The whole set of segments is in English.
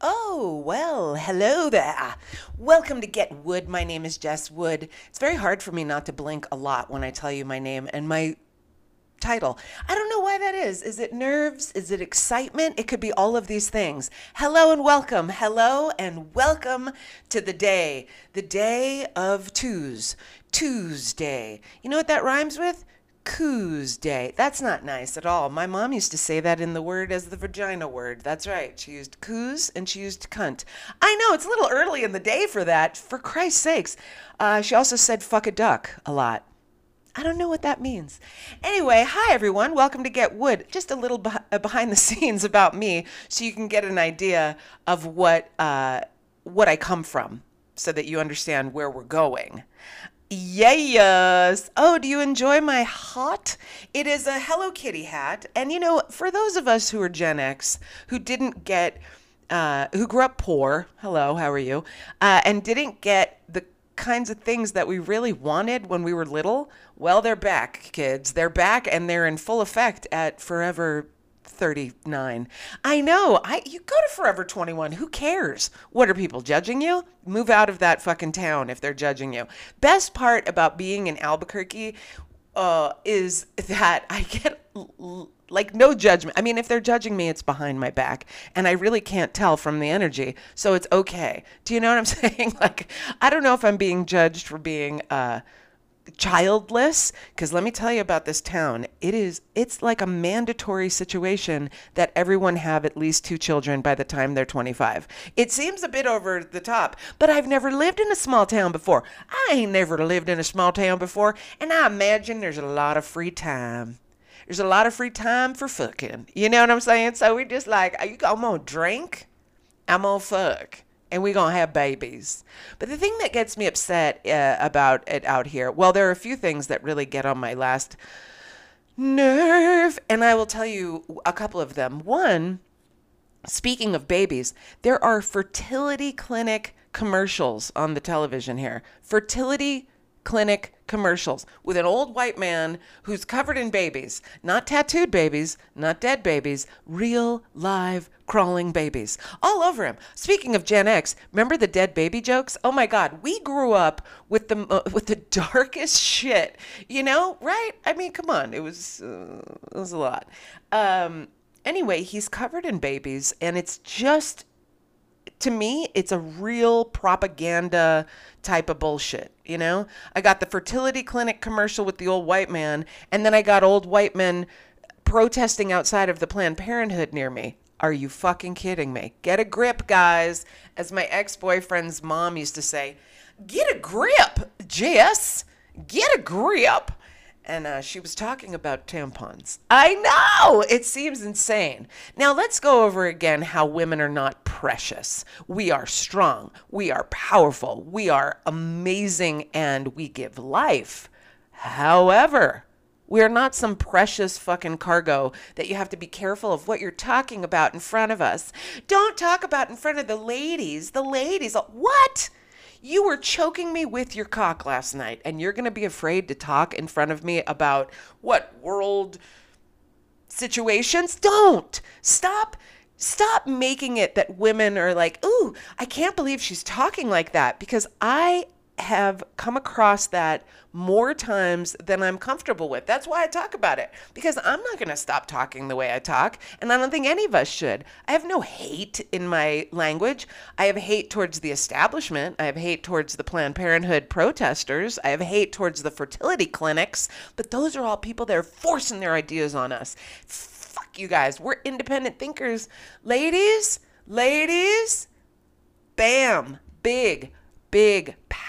Oh, well, hello there. Welcome to Get Wood. My name is Jess Wood. It's very hard for me not to blink a lot when I tell you my name and my title. I don't know why that is. Is it nerves? Is it excitement? It could be all of these things. Hello and welcome. Hello and welcome to the day. The day of twos. Tuesday. You know what that rhymes with? Coos Day. That's not nice at all. My mom used to say that in the word as the vagina word. That's right. She used coos and she used cunt. I know it's a little early in the day for that. For Christ's sakes. Uh, she also said fuck a duck a lot. I don't know what that means. Anyway, hi everyone. Welcome to Get Wood. Just a little beh- uh, behind the scenes about me, so you can get an idea of what uh, what I come from, so that you understand where we're going. Yes. Oh, do you enjoy my hat? It is a Hello Kitty hat, and you know, for those of us who are Gen X who didn't get, uh, who grew up poor. Hello, how are you? Uh, and didn't get the kinds of things that we really wanted when we were little, well, they're back, kids. They're back and they're in full effect at Forever 39. I know. I you go to Forever 21. Who cares? What are people judging you? Move out of that fucking town if they're judging you. Best part about being in Albuquerque uh, is that I get like no judgment. I mean, if they're judging me, it's behind my back, and I really can't tell from the energy, so it's okay. Do you know what I'm saying? Like, I don't know if I'm being judged for being uh, childless? Because let me tell you about this town. It is it's like a mandatory situation that everyone have at least two children by the time they're 25 it seems a bit over the top but i've never lived in a small town before. I ain't never lived in a small town before and i imagine there's a lot of free time. There's a lot of free time for fucking. You know what i'm saying? So we just like are you i'm gonna drink? I'm gonna fuck and we're going to have babies. But the thing that gets me upset uh, about it out here, well, there are a few things that really get on my last nerve, and I will tell you a couple of them. One, speaking of babies, there are fertility clinic commercials on the television here. Fertility clinic commercials with an old white man who's covered in babies, not tattooed babies, not dead babies, real live crawling babies all over him. Speaking of Gen X, remember the dead baby jokes? Oh my god, we grew up with the uh, with the darkest shit. You know, right? I mean, come on. It was uh, it was a lot. Um anyway, he's covered in babies and it's just to me, it's a real propaganda type of bullshit. You know, I got the fertility clinic commercial with the old white man, and then I got old white men protesting outside of the Planned Parenthood near me. Are you fucking kidding me? Get a grip, guys. As my ex boyfriend's mom used to say, get a grip, Jess. Get a grip and uh, she was talking about tampons. I know! It seems insane. Now, let's go over again how women are not precious. We are strong, we are powerful, we are amazing, and we give life. However, we're not some precious fucking cargo that you have to be careful of what you're talking about in front of us. Don't talk about in front of the ladies. The ladies, what? You were choking me with your cock last night, and you're going to be afraid to talk in front of me about what world situations? Don't stop. Stop making it that women are like, ooh, I can't believe she's talking like that because I have come across that more times than I'm comfortable with. That's why I talk about it because I'm not going to stop talking the way I talk, and I don't think any of us should. I have no hate in my language. I have hate towards the establishment. I have hate towards the Planned Parenthood protesters. I have hate towards the fertility clinics, but those are all people that are forcing their ideas on us. Fuck you guys. We're independent thinkers. Ladies, ladies, bam, big, big power.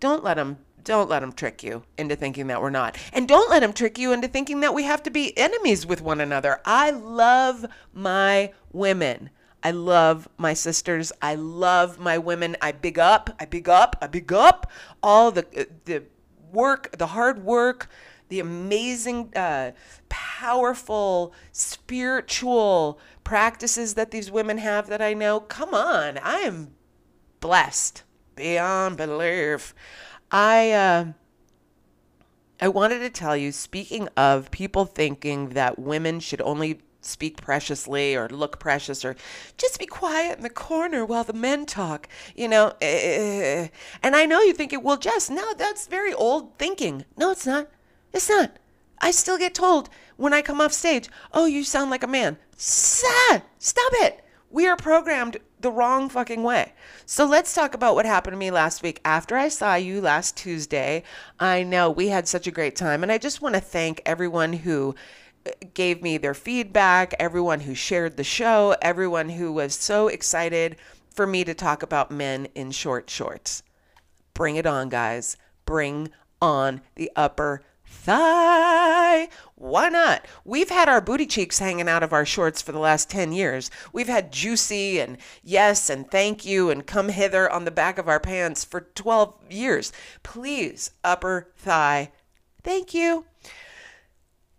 Don't let them don't let them trick you into thinking that we're not. And don't let them trick you into thinking that we have to be enemies with one another. I love my women. I love my sisters. I love my women. I big up. I big up. I big up all the the work, the hard work, the amazing, uh, powerful, spiritual practices that these women have that I know. Come on, I am blessed beyond belief. I uh, I wanted to tell you. Speaking of people thinking that women should only speak preciously or look precious or just be quiet in the corner while the men talk, you know. Eh, and I know you think it, well, Jess, no, that's very old thinking. No, it's not. It's not. I still get told when I come off stage, oh, you sound like a man. Stop it. We are programmed the wrong fucking way. So let's talk about what happened to me last week. After I saw you last Tuesday, I know we had such a great time. And I just want to thank everyone who uh, gave me their feedback, everyone who shared the show, everyone who was so excited for me to talk about men in short shorts. Bring it on, guys. Bring on the upper thigh. Why not? We've had our booty cheeks hanging out of our shorts for the last 10 years. We've had juicy and yes and thank you and come hither on the back of our pants for 12 years. Please, upper thigh. Thank you.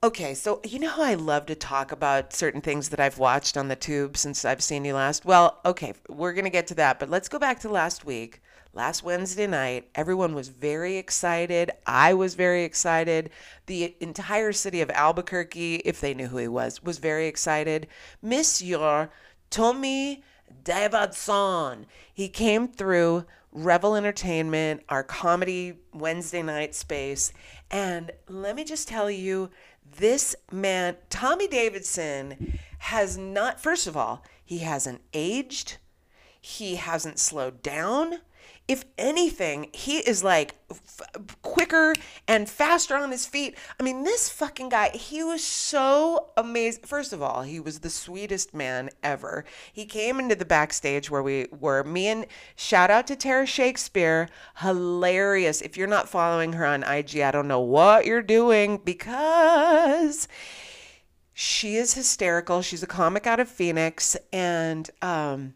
Okay, so you know how I love to talk about certain things that I've watched on the tube since I've seen you last? Well, okay, we're going to get to that, but let's go back to last week last Wednesday night. Everyone was very excited. I was very excited. The entire city of Albuquerque, if they knew who he was, was very excited. Monsieur Tommy Davidson. He came through Revel Entertainment, our comedy Wednesday night space. And let me just tell you, this man, Tommy Davidson, has not, first of all, he hasn't aged. He hasn't slowed down if anything, he is like f- quicker and faster on his feet. I mean, this fucking guy, he was so amazing. First of all, he was the sweetest man ever. He came into the backstage where we were. Me and shout out to Tara Shakespeare, hilarious. If you're not following her on IG, I don't know what you're doing because she is hysterical. She's a comic out of Phoenix and um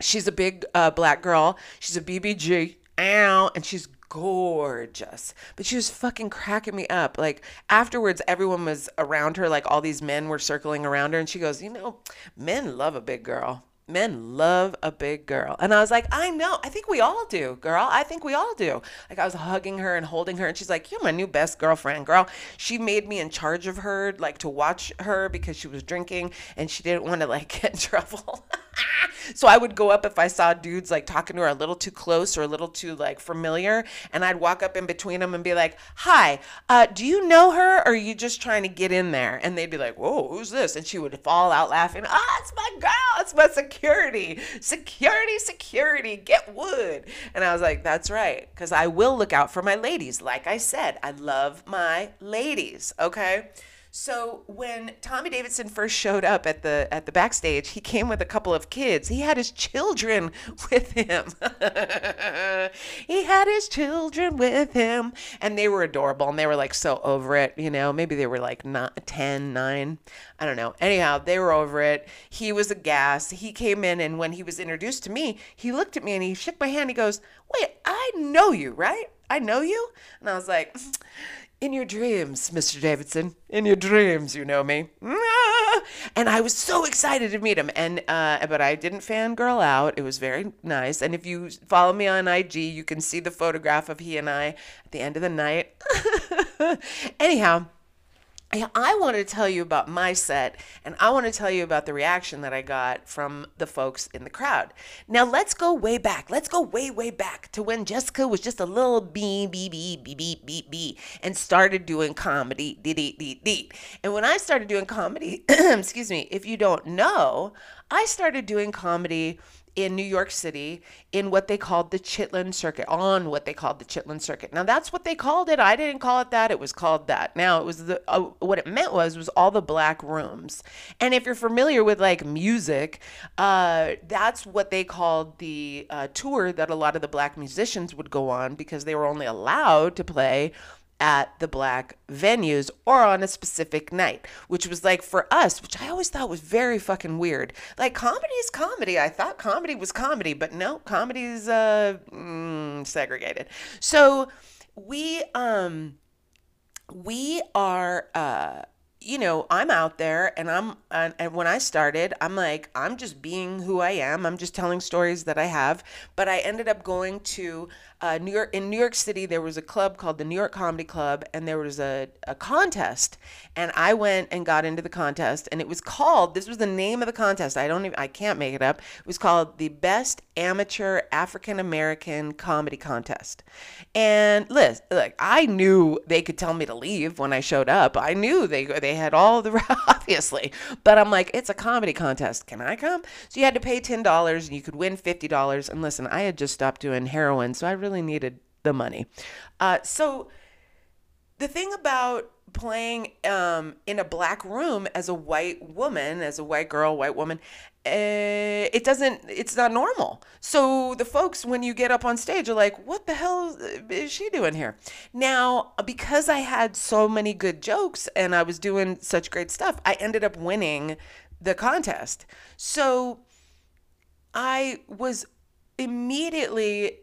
She's a big uh, black girl. She's a BBG. Ow. And she's gorgeous. But she was fucking cracking me up. Like afterwards, everyone was around her. Like all these men were circling around her. And she goes, You know, men love a big girl men love a big girl. And I was like, I know. I think we all do, girl. I think we all do. Like I was hugging her and holding her and she's like, "You're my new best girlfriend, girl." She made me in charge of her like to watch her because she was drinking and she didn't want to like get in trouble. so I would go up if I saw dudes like talking to her a little too close or a little too like familiar and I'd walk up in between them and be like, "Hi, uh, do you know her or are you just trying to get in there?" And they'd be like, "Whoa, who's this?" And she would fall out laughing. "Ah, oh, it's my girl. It's my security security, security, security, get wood. And I was like, that's right, because I will look out for my ladies. Like I said, I love my ladies, okay? So when Tommy Davidson first showed up at the at the backstage, he came with a couple of kids. He had his children with him. he had his children with him, and they were adorable. And they were like so over it, you know. Maybe they were like not 10, 9. I don't know. Anyhow, they were over it. He was a gas. He came in, and when he was introduced to me, he looked at me and he shook my hand. He goes, "Wait, I know you, right? I know you." And I was like in your dreams, Mr. Davidson. In your dreams, you know me. And I was so excited to meet him. And uh, but I didn't fangirl out. It was very nice. And if you follow me on IG, you can see the photograph of he and I at the end of the night. Anyhow. I want to tell you about my set, and I want to tell you about the reaction that I got from the folks in the crowd. Now, let's go way back. Let's go way, way back to when Jessica was just a little bee, bee, bee, bee, bee, bee, bee, and started doing comedy. Dee, dee, dee, dee. And when I started doing comedy, excuse me, if you don't know, I started doing comedy in New York City in what they called the Chitlin Circuit, on what they called the Chitlin Circuit. Now that's what they called it. I didn't call it that. It was called that. Now it was the uh, what it meant was was all the black rooms. And if you're familiar with like music, uh, that's what they called the uh, tour that a lot of the black musicians would go on because they were only allowed to play at the black venues or on a specific night, which was like for us, which I always thought was very fucking weird. Like comedy is comedy. I thought comedy was comedy, but no, comedy is uh, mm, segregated. So we um we are uh you know, I'm out there and I'm, and, and when I started, I'm like, I'm just being who I am. I'm just telling stories that I have. But I ended up going to uh, New York, in New York City, there was a club called the New York Comedy Club and there was a, a contest. And I went and got into the contest and it was called, this was the name of the contest. I don't even, I can't make it up. It was called the Best Amateur African American Comedy Contest. And Liz, like, I knew they could tell me to leave when I showed up. I knew they, they they had all the obviously, but I'm like, it's a comedy contest. Can I come? So you had to pay ten dollars and you could win fifty dollars. And listen, I had just stopped doing heroin, so I really needed the money. Uh, so the thing about playing um, in a black room as a white woman, as a white girl, white woman, uh, it doesn't it's not normal. So the folks when you get up on stage are like what the hell is she doing here? Now because i had so many good jokes and i was doing such great stuff i ended up winning the contest. So i was immediately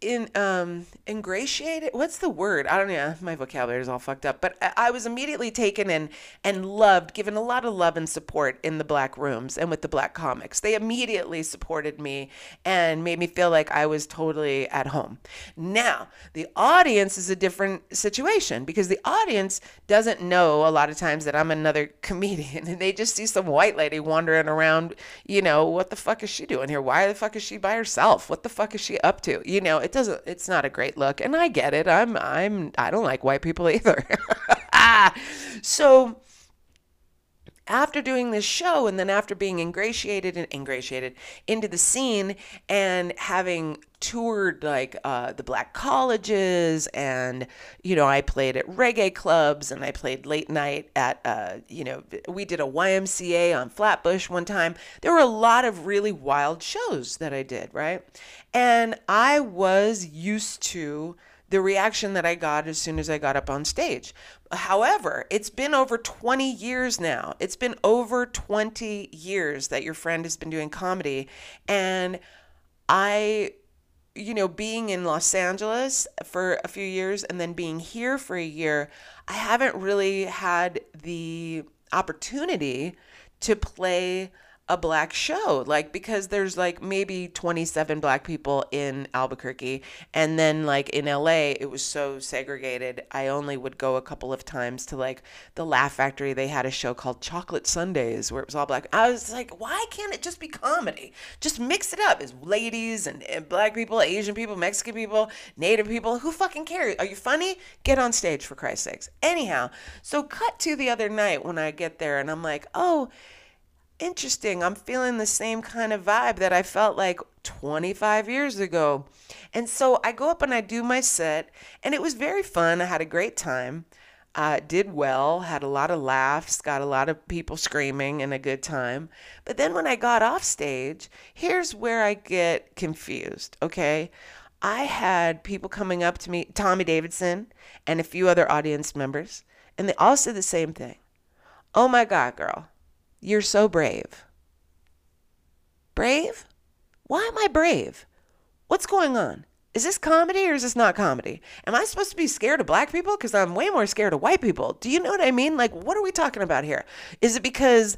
in um ingratiated what's the word? I don't know my vocabulary is all fucked up but I, was immediately taken in and loved given a lot of love and support in the black rooms and with the black comics. They immediately supported me and made me feel like i was totally at home. Now the audience is a different situation because the audience doesn't know a lot of times that i'm another comedian and they just see some white lady wandering around you know what the fuck is she doing here? Why the fuck is she by herself? What the fuck is she up up to. You know, it doesn't it's not a great look and I get it. I'm I'm I don't like white people either. so after doing this show and then after being ingratiated and ingratiated into the scene and having toured like uh, the black colleges and you know i played at reggae clubs and i played late night at uh, you know we did a ymca on flatbush one time. There were a lot of really wild shows that i did right? And i was used to the reaction that I got as soon as I got up on stage. However, it's been over 20 years now. It's been over 20 years that your friend has been doing comedy. And I, you know, being in Los Angeles for a few years and then being here for a year, I haven't really had the opportunity to play a black show like because there's like maybe 27 black people in Albuquerque and then like in LA it was so segregated. I only would go a couple of times to like the Laugh Factory. They had a show called Chocolate Sundays where it was all black. I was like why can't it just be comedy? Just mix it up. It's ladies and, and black people Asian people Mexican people native people. Who fucking cares? Are you funny? Get on stage for Christ's sakes. Anyhow so cut to the other night when I get there and I'm like oh interesting. I'm feeling the same kind of vibe that I felt like 25 years ago. And so I go up and I do my set, and it was very fun. I had a great time. Uh, did well, had a lot of laughs, got a lot of people screaming, and a good time. But then when I got off stage, here's where I get confused, okay? I had people coming up to me, Tommy Davidson, and a few other audience members, and they all said the same thing. Oh my God, girl, you're so brave. Brave? Why am I brave? What's going on? Is this comedy or is this not comedy? Am I supposed to be scared of black people? Because I'm way more scared of white people. Do you know what I mean? Like, what are we talking about here? Is it because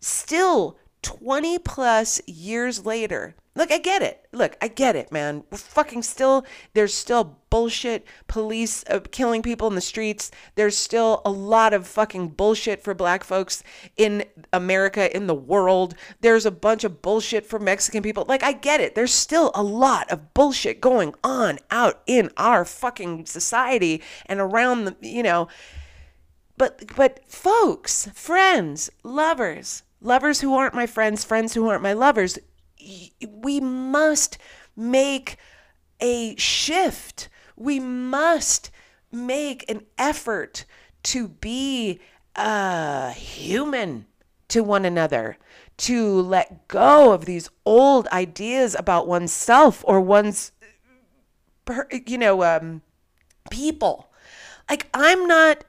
still 20 plus years later, Look, I get it. Look, I get it, man. We're fucking still, there's still bullshit police uh, killing people in the streets. There's still a lot of fucking bullshit for black folks in America, in the world. There's a bunch of bullshit for Mexican people. Like, I get it. There's still a lot of bullshit going on out in our fucking society and around the, you know. But, but folks, friends, lovers, lovers who aren't my friends, friends who aren't my lovers, we must make a shift. We must make an effort to be uh, human to one another, to let go of these old ideas about oneself or one's, you know, um, people. Like, I'm not.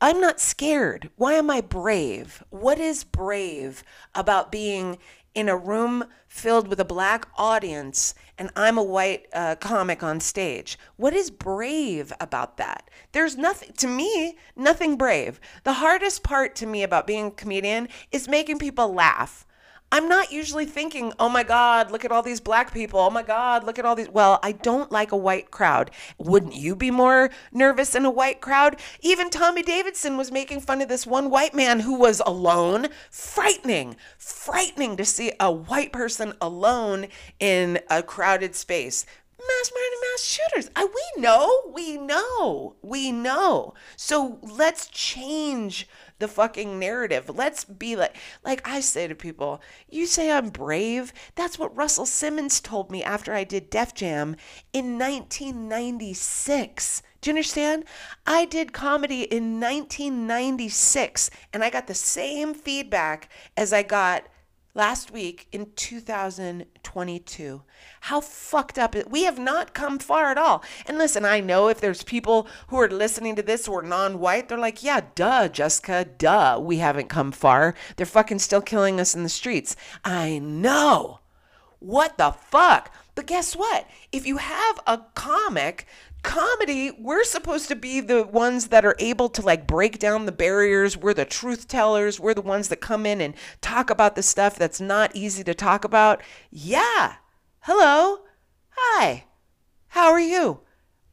I'm not scared. Why am I brave? What is brave about being in a room filled with a black audience and I'm a white uh, comic on stage. What is brave about that? There's nothing, to me, nothing brave. The hardest part to me about being a comedian is making people laugh. I'm not usually thinking, oh my God, look at all these black people. Oh my God, look at all these. Well, I don't like a white crowd. Wouldn't you be more nervous in a white crowd? Even Tommy Davidson was making fun of this one white man who was alone. Frightening, frightening to see a white person alone in a crowded space mass murder, mass shooters. I, we know, we know, we know. So let's change the fucking narrative. Let's be like, like I say to people, you say I'm brave. That's what Russell Simmons told me after I did Def Jam in 1996. Do you understand? I did comedy in 1996 and I got the same feedback as I got last week in 2022. How fucked up we have not come far at all. And listen, I know if there's people who are listening to this who are non-white, they're like, "Yeah, duh, Jessica, duh, we haven't come far. They're fucking still killing us in the streets." I know. What the fuck? But guess what? If you have a comic comedy, we're supposed to be the ones that are able to like break down the barriers. We're the truth tellers. We're the ones that come in and talk about the stuff that's not easy to talk about. Yeah. Hello. Hi. How are you?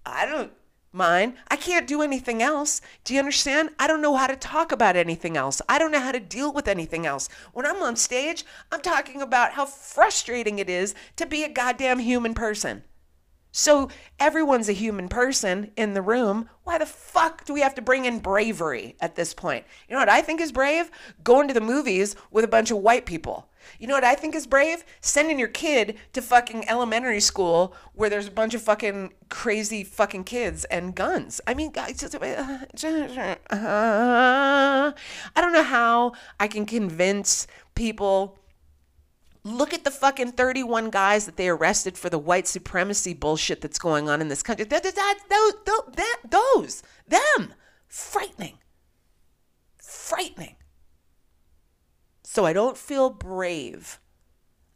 I don't mind. I can't do anything else. Do you understand? I don't know how to talk about anything else. I don't know how to deal with anything else. When I'm on stage, I'm talking about how frustrating it is to be a goddamn human person. So everyone's a human person in the room. Why the fuck do we have to bring in bravery at this point? You know what I think is brave? Going to the movies with a bunch of white people. You know what I think is brave? Sending your kid to fucking elementary school where there's a bunch of fucking crazy fucking kids and guns. I mean, uh-huh. I don't know how I can convince people Look at the fucking 31 guys that they arrested for the white supremacy bullshit that's going on in this country. That, that, that, those, them. Frightening. Frightening. So I don't feel brave.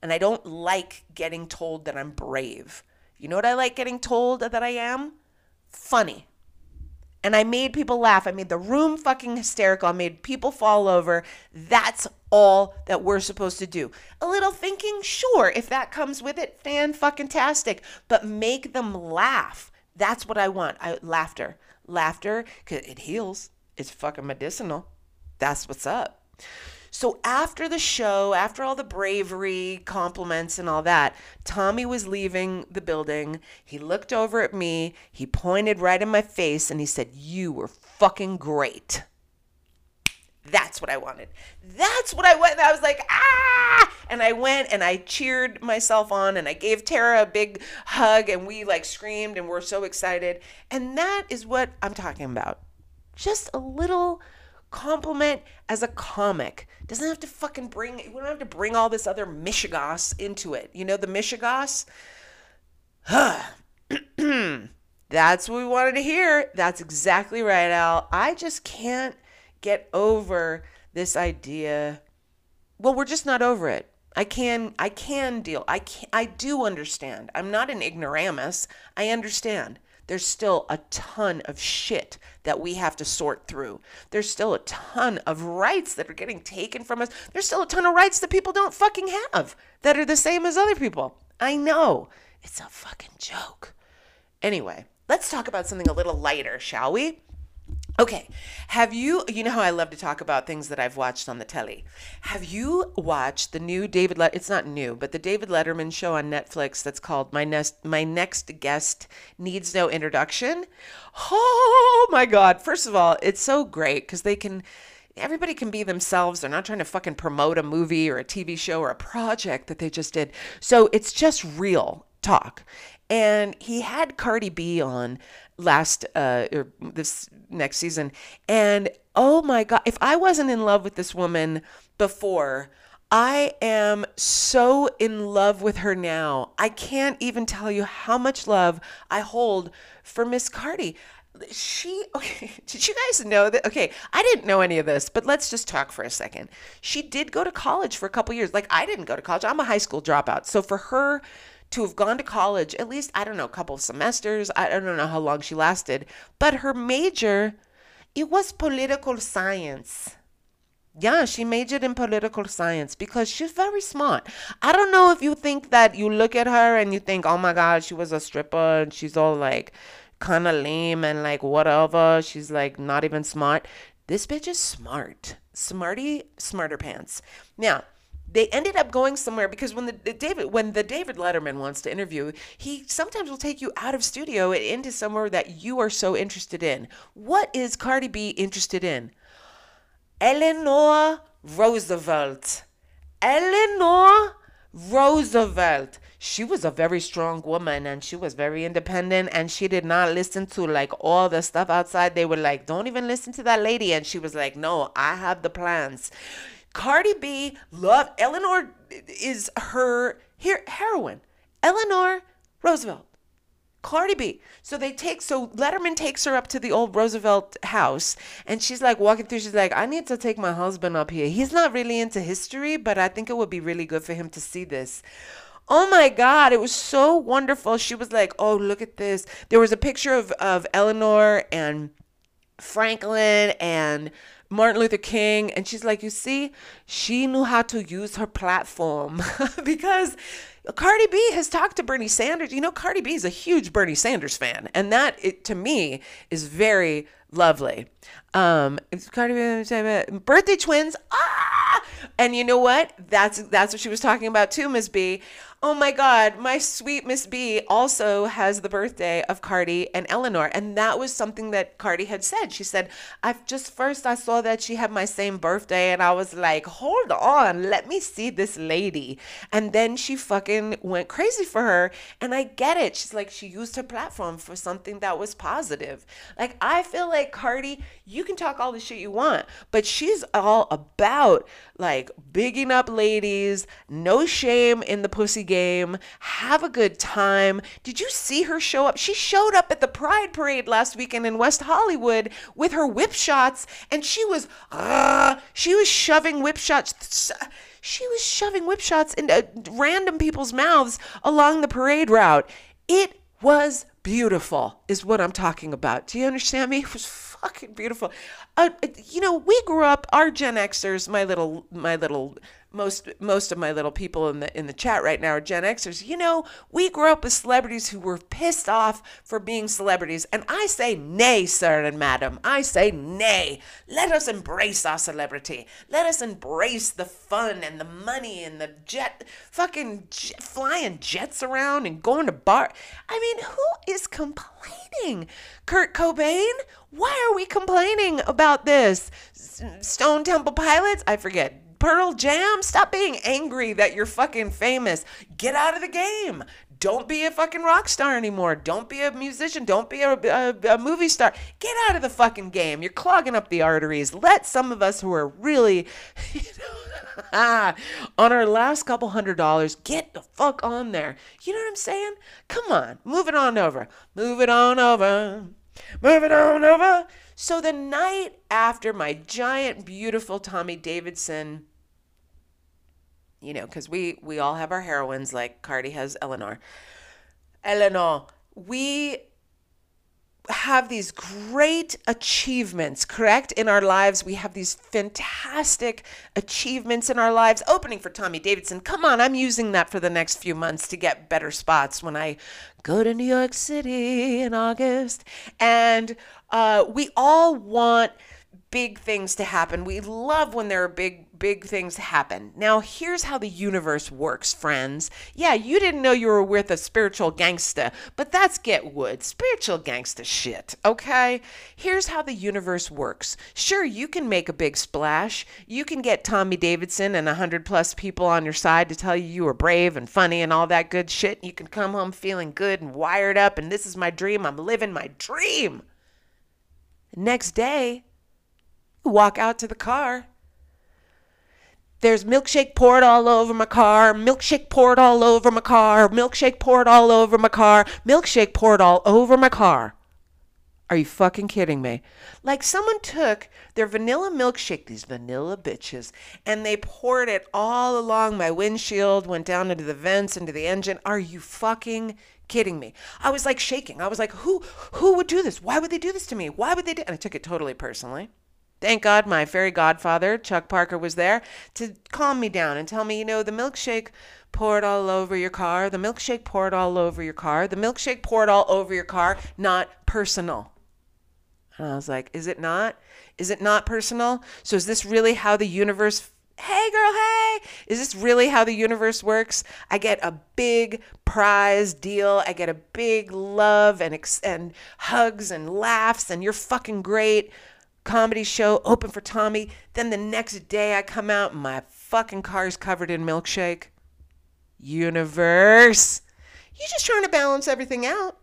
And I don't like getting told that I'm brave. You know what I like getting told that I am? Funny and I made people laugh. I made the room fucking hysterical. I made people fall over. That's all that we're supposed to do. A little thinking, sure, if that comes with it, fan fucking tastic. But make them laugh. That's what I want. I, laughter, laughter, cause it heals. It's fucking medicinal. That's what's up. So after the show, after all the bravery, compliments, and all that, Tommy was leaving the building. He looked over at me, he pointed right in my face, and he said, You were fucking great. That's what I wanted. That's what I went. I was like, ah! And I went and I cheered myself on and I gave Tara a big hug and we like screamed and we're so excited. And that is what I'm talking about. Just a little compliment as a comic. Doesn't have to fucking bring, we don't have to bring all this other mishigas into it. You know, the mishigas? That's what we wanted to hear. That's exactly right, Al. I just can't get over this idea. Well, we're just not over it. I can I can deal. I can I do understand. I'm not an ignoramus. I understand there's still a ton of shit that we have to sort through. There's still a ton of rights that are getting taken from us. There's still a ton of rights that people don't fucking have that are the same as other people. I know. It's a fucking joke. Anyway, let's talk about something a little lighter, shall we? Okay, have you, you know how I love to talk about things that I've watched on the telly. Have you watched the new David, Let- it's not new, but the David Letterman show on Netflix that's called My Next, My Next Guest Needs No Introduction? Oh my God. First of all, it's so great because they can, everybody can be themselves. They're not trying to fucking promote a movie or a TV show or a project that they just did. So it's just real talk. And he had Cardi B on last uh or this next season. And oh my god if i wasn't in love with this woman before i am so in love with her now. I can't even tell you how much love i hold for miss cardi. She okay did you guys know that okay i didn't know any of this but let's just talk for a second. She did go to college for a couple years. Like i didn't go to college. I'm a high school dropout. So for her to have gone to college at least i don't know a couple of semesters i don't know how long she lasted but her major it was political science yeah, she majored in political science because she's very smart. I don't know if you think that you look at her and you think, oh my God, she was a stripper and she's all like kind of lame and like whatever. She's like not even smart. This bitch is smart. Smarty, smarter pants. Now, they ended up going somewhere because when the, the, David when the David Letterman wants to interview, he sometimes will take you out of studio and into somewhere that you are so interested in. What is Cardi B interested in? Eleanor Roosevelt. Eleanor Roosevelt she was a very strong woman and she was very independent and she did not listen to like all the stuff outside. They were like, don't even listen to that lady. And she was like, no, I have the plans. Cardi B love Eleanor is her here heroine. Eleanor Roosevelt. Cardi B. So they take so Letterman takes her up to the old Roosevelt house and she's like walking through she's like I need to take my husband up here. He's not really into history, but I think it would be really good for him to see this. Oh my God, it was so wonderful. She was like, oh, look at this. There was a picture of, of Eleanor and Franklin and Martin Luther King. And she's like, you see, she knew how to use her platform because Cardi B has talked to Bernie Sanders. You know, Cardi B is a huge Bernie Sanders fan. And that, it, to me, is very lovely. Um, Cardi B, birthday twins. Ah! And you know what? That's that's what she was talking about too, Miss B. Oh my God, my sweet Miss B also has the birthday of Cardi and Eleanor. And that was something that Cardi had said. She said, I've just first I saw that she had my same birthday and I was like, hold on, let me see this lady. And then she fucking went crazy for her. And I get it. She's like, she used her platform for something that was positive. Like, I feel like Cardi, you can talk all the shit you want, but she's all about like bigging up ladies, no shame in the pussy game, have a good time. Did you see her show up? She showed up at the Pride Parade last weekend in West Hollywood with her Whipshots, and she was, uh, she was shoving Whipshots. She was shoving Whipshots into random people's mouths along the parade route. It was beautiful, is what I'm talking about. Do you understand me? It was fucking beautiful. Uh, you know, we grew up. Our Gen Xers, my little, my little most most of my little people in the in the chat right now are Gen Xers. You know, we grew up with celebrities who were pissed off for being celebrities, and I say nay, sir and madam. I say nay. Let us embrace our celebrity. Let us embrace the fun and the money and the jet fucking jet, flying jets around and going to bar. I mean, who is complaining? Kurt Cobain? Why are we complaining about this? Stone Temple Pilots? I forget Pearl Jam, stop being angry that you're fucking famous. Get out of the game. Don't be a fucking rock star anymore. Don't be a musician. Don't be a, a, a, movie star. Get out of the fucking game. You're clogging up the arteries. Let some of us who are really, you know, on our last couple hundred dollars, get the fuck on there. You know what I'm saying? Come on, move it on over. Move it on over. Move it on over. So the night after my giant, beautiful Tommy Davidson you know, because we we all have our heroines like Cardi has Eleanor. Eleanor, we have these great achievements, correct? In our lives, we have these fantastic achievements in our lives. Opening for Tommy Davidson. Come on, I'm using that for the next few months to get better spots when I go to New York City in August. And uh, we all want big things to happen. We love when there are big big things happen. Now, here's how the universe works, friends. Yeah, you didn't know you were with a spiritual gangsta, but that's get wood. Spiritual gangsta shit, okay? Here's how the universe works. Sure, you can make a big splash. You can get Tommy Davidson and a 100 plus people on your side to tell you you were brave and funny and all that good shit. You can come home feeling good and wired up, and this is my dream. I'm living my dream. Next day, you walk out to the car. There's milkshake poured all over my car, milkshake poured all over my car, milkshake poured all over my car, milkshake poured all over my car. Are you fucking kidding me? Like someone took their vanilla milkshake, these vanilla bitches, and they poured it all along my windshield, went down into the vents, into the engine. Are you fucking kidding me? I was like shaking. I was like, who who would do this? Why would they do this to me? Why would they do and I took it totally personally. Thank God my fairy godfather, Chuck Parker, was there to calm me down and tell me, you know, the milkshake poured all over your car. The milkshake poured all over your car. The milkshake poured all over your car. Not personal. And I was like, is it not? Is it not personal? So is this really how the universe Hey girl, hey! Is this really how the universe works? I get a big prize deal. I get a big love and ex- and hugs and laughs and you're fucking great comedy show open for Tommy. Then the next day I come out my fucking car's covered in milkshake. Universe. You're just trying to balance everything out.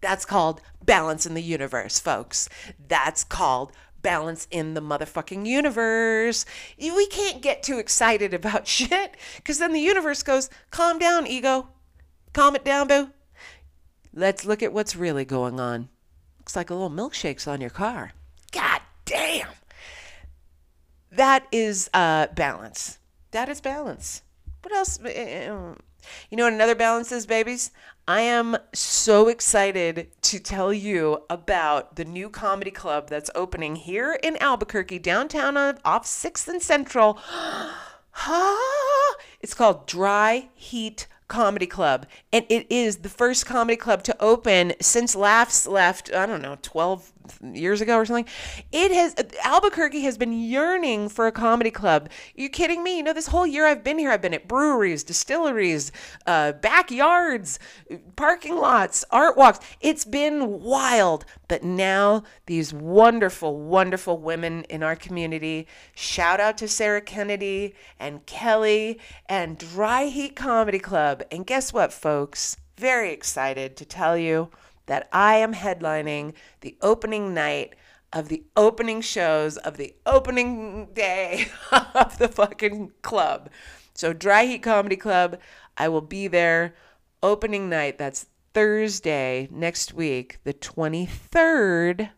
That's called balance in the universe, folks. That's called balance in the motherfucking universe. We can't get too excited about shit because then the universe goes, calm down, ego. Calm it down, boo. Let's look at what's really going on. Looks like a little milkshake's on your car. Damn. That is uh, balance. That is balance. What else? Eh, eh, eh, you know what another balance is, babies? I am so excited to tell you about the new comedy club that's opening here in Albuquerque, downtown off 6th and Central. it's called Dry Heat Comedy Club. And it is the first comedy club to open since Laughs left, I don't know, 12 years ago or something. It has Albuquerque has been yearning for a comedy club. Are you kidding me? You know, this whole year I've been here, I've been at breweries, distilleries, uh, backyards, parking lots, art walks. It's been wild. But now these wonderful, wonderful women in our community. Shout out to Sarah Kennedy and Kelly and Dry Heat Comedy Club. And guess what, folks? Very excited to tell you that I am headlining the opening night of the opening shows of the opening day of the fucking club. So, Dry Heat Comedy Club, I will be there opening night. That's Thursday next week, the 23rd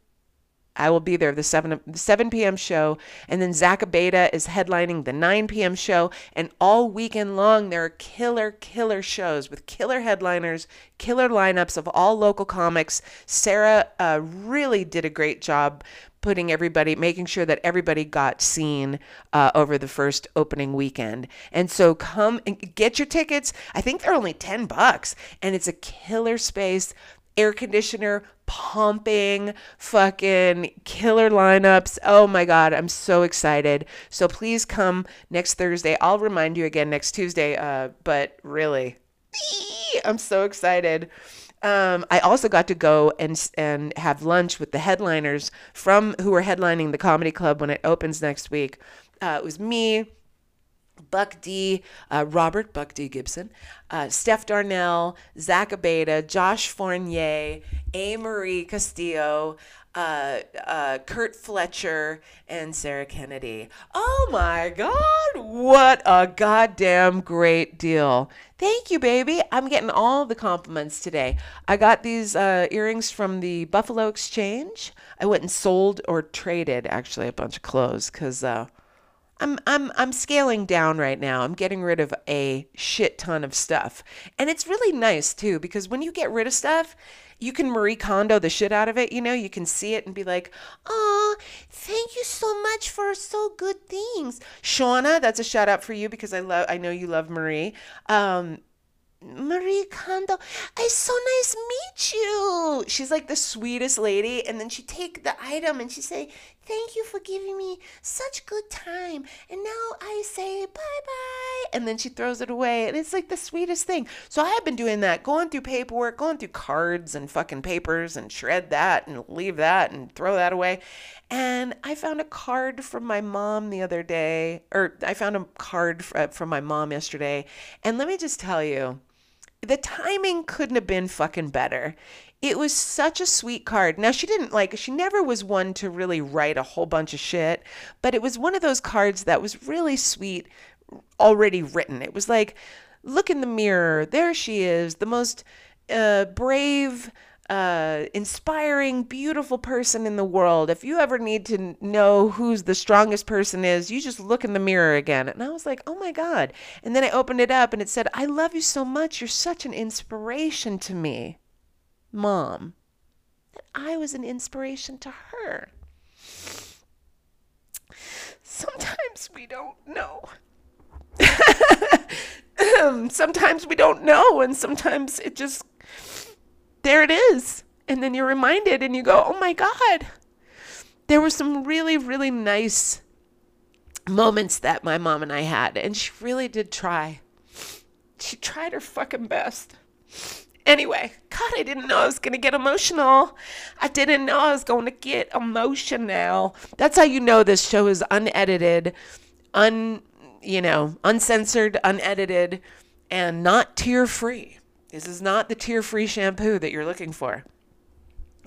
I will be there the 7 7 p.m. show, and then Zach Abeda is headlining the 9 p.m. show, and all weekend long there are killer killer shows with killer headliners, killer lineups of all local comics. Sarah uh, really did a great job putting everybody, making sure that everybody got seen uh, over the first opening weekend. And so come and get your tickets. I think they're only 10 bucks, and it's a killer space air conditioner pumping, fucking killer lineups. Oh my God, I'm so excited. So please come next Thursday. I'll remind you again next Tuesday, uh, but really, I'm so excited. Um, I also got to go and and have lunch with the headliners from who are headlining the comedy club when it opens next week. Uh, it was me, Buck D, uh, Robert Buck D Gibson, uh, Steph Darnell, Zach Abeda, Josh Fournier, A. Marie Castillo, uh, uh, Kurt Fletcher, and Sarah Kennedy. Oh my God, what a goddamn great deal. Thank you, baby. I'm getting all the compliments today. I got these uh, earrings from the Buffalo Exchange. I went and sold or traded actually a bunch of clothes because uh, I'm I'm I'm scaling down right now. I'm getting rid of a shit ton of stuff. And it's really nice too because when you get rid of stuff, you can Marie Kondo the shit out of it, you know, you can see it and be like, "Oh, thank you so much for so good things." Shauna, that's a shout out for you because I love I know you love Marie. Um Marie Kondo, it's so nice meet you. She's like the sweetest lady, and then she take the item and she say, Thank you for giving me such good time. And now I say bye bye. And then she throws it away. And it's like the sweetest thing. So I have been doing that, going through paperwork, going through cards and fucking papers and shred that and leave that and throw that away. And I found a card from my mom the other day, or I found a card uh, from my mom yesterday. And let me just tell you, the timing couldn't have been fucking better. It was such a sweet card. Now, she didn't like, she never was one to really write a whole bunch of shit, but it was one of those cards that was really sweet, already written. It was like, look in the mirror. There she is, the most uh, brave, uh, inspiring, beautiful person in the world. If you ever need to know who's the strongest person is, you just look in the mirror again. And I was like, oh my God. And then I opened it up and it said, I love you so much. You're such an inspiration to me, mom. That I was an inspiration to her. Sometimes we don't know. sometimes we don't know, and sometimes it just there it is. And then you're reminded and you go, oh my God. There were some really, really nice moments that my mom and I had. And she really did try. She tried her fucking best. Anyway, God, I didn't know I was going to get emotional. I didn't know I was going to get emotional. That's how you know this show is unedited, un, you know, uncensored, unedited, and not tear free. This is not the tear free shampoo that you're looking for.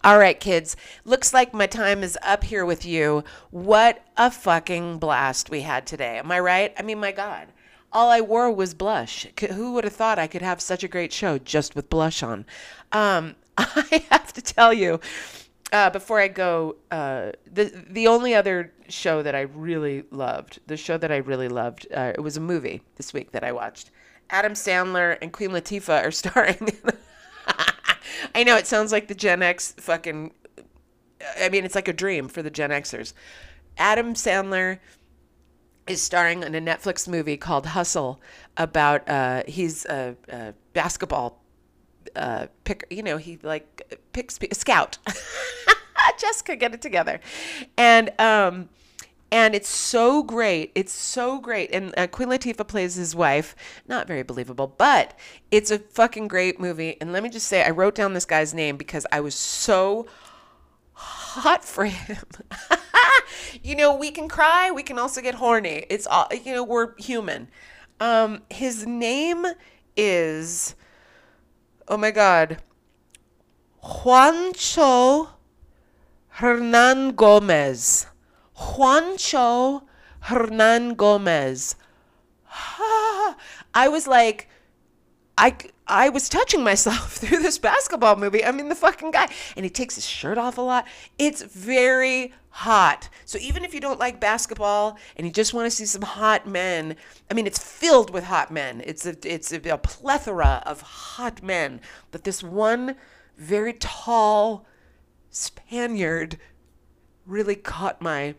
All right, kids. Looks like my time is up here with you. What a fucking blast we had today. Am I right? I mean, my God. All I wore was blush. Who would have thought I could have such a great show just with blush on? Um, I have to tell you, uh, before I go, uh, the the only other show that I really loved, the show that I really loved, uh, it was a movie this week that I watched. Adam Sandler and Queen Latifah are starring. I know it sounds like the Gen X fucking. I mean, it's like a dream for the Gen Xers. Adam Sandler is starring in a Netflix movie called Hustle about uh, he's a, a basketball uh, picker. You know, he like picks a scout. Jessica, get it together, and um, and it's so great. It's so great. And uh, Queen Latifah plays his wife. Not very believable, but it's a fucking great movie. And let me just say, I wrote down this guy's name because I was so hot for him. you know, we can cry, we can also get horny. It's all, you know, we're human. Um, his name is, oh my God, Juancho Hernangómez. Juancho Hernangómez. I was like, I, I was touching myself through this basketball movie. I mean, the fucking guy. And he takes his shirt off a lot. It's very hot. So even if you don't like basketball and you just want to see some hot men, I mean, it's filled with hot men. It's a, it's a, a plethora of hot men. But this one very tall Spaniard really caught my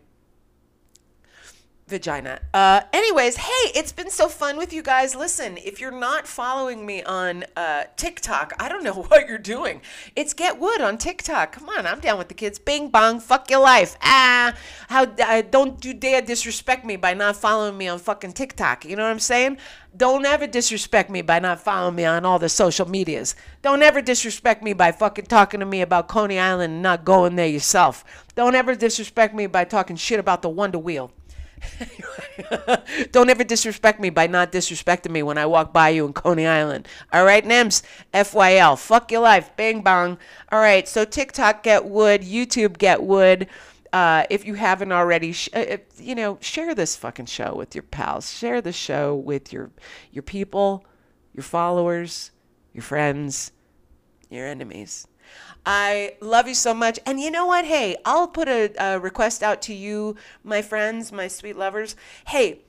vagina. Uh, anyways, hey, it's been so fun with you guys. Listen, if you're not following me on uh, TikTok, I don't know what you're doing. It's Get Wood on TikTok. Come on, I'm down with the kids. Bing bong, fuck your life. Ah, how uh, don't you dare disrespect me by not following me on fucking TikTok. You know what I'm saying? Don't ever disrespect me by not following me on all the social medias. Don't ever disrespect me by fucking talking to me about Coney Island and not going there yourself. Don't ever disrespect me by talking shit about the Wonder Wheel. Don't ever disrespect me by not disrespecting me when I walk by you in Coney Island. All right, Nims? FYL. Fuck your life. Bang bang. All right, so TikTok get wood, YouTube get wood. Uh, if you haven't already, sh- uh, you know, share this fucking show with your pals. Share the show with your your people, your followers, your friends, your enemies. I love you so much. And you know what? Hey, I'll put a, a request out to you, my friends, my sweet lovers. Hey,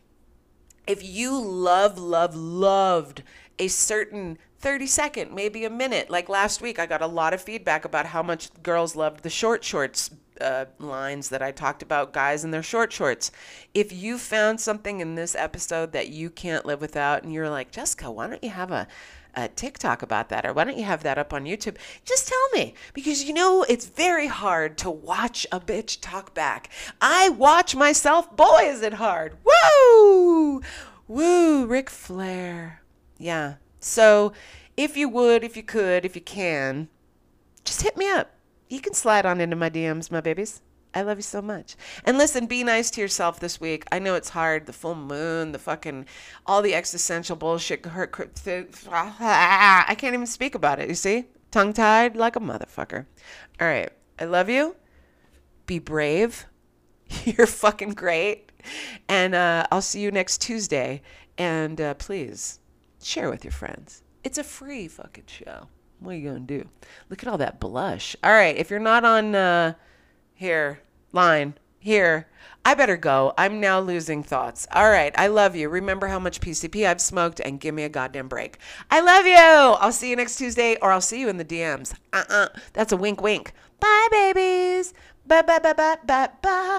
if you love, love, loved a certain 30 second, maybe a minute, like last week, I got a lot of feedback about how much girls loved the short shorts uh, lines that I talked about guys in their short shorts. If you found something in this episode that you can't live without and you're like, Jessica, why don't you have a a TikTok about that, or why don't you have that up on YouTube? Just tell me because you know it's very hard to watch a bitch talk back. I watch myself. Boy, is it hard! Woo, woo, Ric Flair. Yeah. So, if you would, if you could, if you can, just hit me up. You can slide on into my DMs, my babies. I love you so much. And listen, be nice to yourself this week. I know it's hard. The full moon, the fucking, all the existential bullshit. Hurt. I can't even speak about it. You see? Tongue tied like a motherfucker. All right. I love you. Be brave. You're fucking great. And uh, I'll see you next Tuesday. And uh, please share with your friends. It's a free fucking show. What are you going to do? Look at all that blush. All right. If you're not on uh, here, line, here, I better go. I'm now losing thoughts. All right. I love you. Remember how much PCP I've smoked and give me a goddamn break. I love you. I'll see you next Tuesday or I'll see you in the DMs. Uh uh That's a wink wink. Bye, babies. Bye, bye, bye, bye, bye, bye.